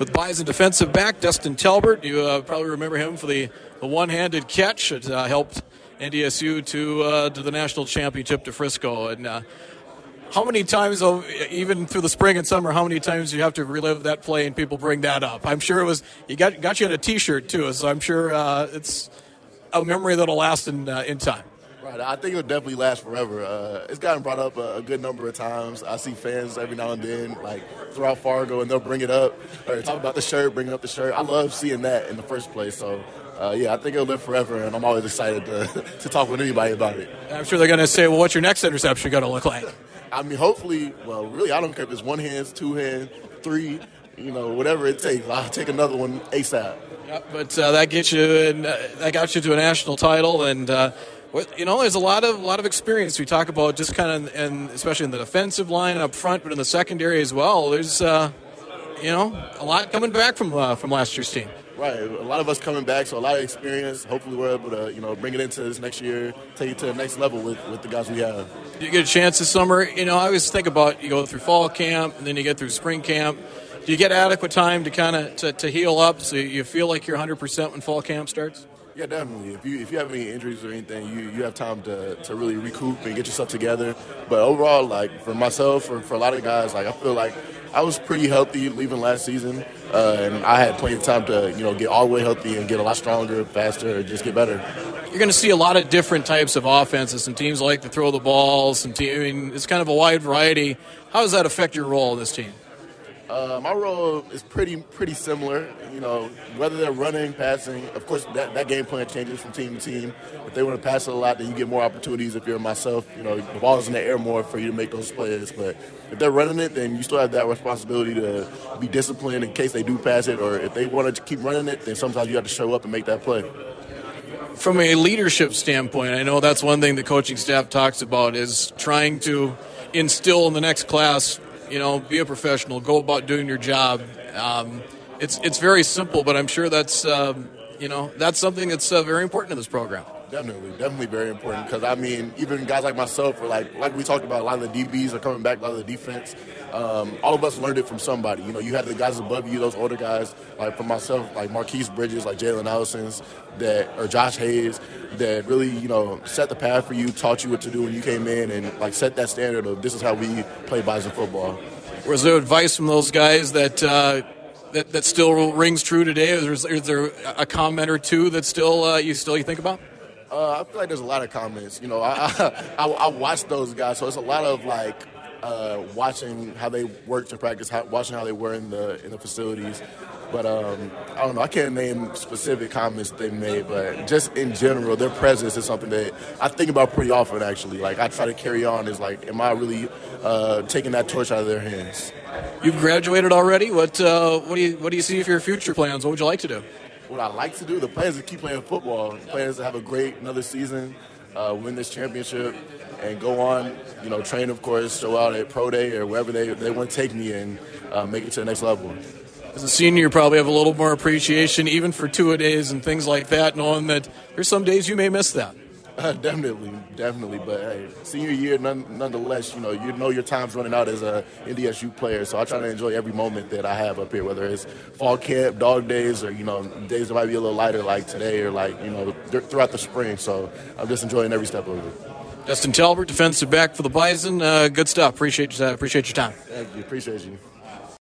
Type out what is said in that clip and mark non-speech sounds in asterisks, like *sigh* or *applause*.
with Bison defensive back Dustin Talbert. You uh, probably remember him for the, the one-handed catch that uh, helped NDSU to uh, to the national championship to Frisco. And uh, how many times, even through the spring and summer, how many times you have to relive that play and people bring that up? I'm sure it was you got got you in a T-shirt too, so I'm sure uh, it's a memory that'll last in uh, in time. Right, I think it'll definitely last forever. Uh, it's gotten brought up a, a, good number of times. I see fans every now and then, like throughout Fargo, and they'll bring it up or talk about the shirt, bring up the shirt. I love seeing that in the first place. So uh, yeah, I think it'll live forever, and I'm always excited to, *laughs* to talk with anybody about it. I'm sure they're going to say, well, what's your next interception going to look like? *laughs* I mean, hopefully, well, really, I don't care if it's one hand, two hand, three, you know, whatever it takes. I'll take another one ASAP. Yep, but uh, that gets you, and uh, that got you to a national title, and uh, you know, there's a lot of a lot of experience. We talk about just kind of, and especially in the defensive line up front, but in the secondary as well. There's, uh, you know, a lot coming back from uh, from last year's team. Right, a lot of us coming back, so a lot of experience. Hopefully, we're able to you know bring it into this next year, take it to the next level with, with the guys we have. You get a chance this summer. You know, I always think about you go through fall camp, and then you get through spring camp. Do you get adequate time to kind of to, to heal up, so you feel like you're 100 percent when fall camp starts? Yeah, definitely. If you if you have any injuries or anything, you, you have time to, to really recoup and get yourself together. But overall, like for myself or for a lot of guys, like I feel like I was pretty healthy leaving last season, uh, and I had plenty of time to you know get all the way healthy and get a lot stronger, faster, and just get better. You're going to see a lot of different types of offenses. Some teams like to throw the ball. Some team, I mean, it's kind of a wide variety. How does that affect your role in this team? Uh, my role is pretty pretty similar. You know, whether they're running, passing, of course that, that game plan changes from team to team. If they want to pass it a lot, then you get more opportunities. If you're myself, you know, the ball's in the air more for you to make those plays. But if they're running it, then you still have that responsibility to be disciplined in case they do pass it, or if they want to keep running it, then sometimes you have to show up and make that play. From a leadership standpoint, I know that's one thing the coaching staff talks about is trying to instill in the next class you know, be a professional, go about doing your job. Um, it's it's very simple, but I'm sure that's um, you know that's something that's uh, very important in this program. Definitely, definitely very important because I mean, even guys like myself, or like like we talked about, a lot of the DBs are coming back, a lot of the defense. Um, all of us learned it from somebody. You know, you had the guys above you, those older guys, like for myself, like Marquise Bridges, like Jalen Allison's, that or Josh Hayes, that really you know set the path for you, taught you what to do when you came in, and like set that standard of this is how we play Bison football. Was there advice from those guys that? Uh that, that still rings true today? Is there, is there a comment or two that still uh, you still you think about? Uh, I feel like there's a lot of comments. You know, I, *laughs* I, I watch those guys, so it's a lot of like uh, watching how they worked in practice, how, watching how they were in the in the facilities. But um, I don't know. I can't name specific comments they made, but just in general, their presence is something that I think about pretty often. Actually, like I try to carry on. Is like, am I really uh, taking that torch out of their hands? You've graduated already. What uh, what do you what do you see for your future plans? What would you like to do? What I like to do. The plans to keep playing football. The plans to have a great another season, uh, win this championship, and go on. You know, train of course, show out at pro day or wherever they they want to take me and uh, make it to the next level. As a senior, you probably have a little more appreciation even for two a days and things like that, knowing that there's some days you may miss that. Uh, *laughs* definitely, definitely. But hey, senior year, none, nonetheless, you know, you know your time's running out as a NDSU player. So I try to enjoy every moment that I have up here, whether it's fall camp, dog days, or you know, days that might be a little lighter, like today, or like you know, throughout the spring. So I'm just enjoying every step of it. Dustin Talbert, defensive back for the Bison. Uh, good stuff. Appreciate uh, appreciate your time. Thank you. Appreciate you.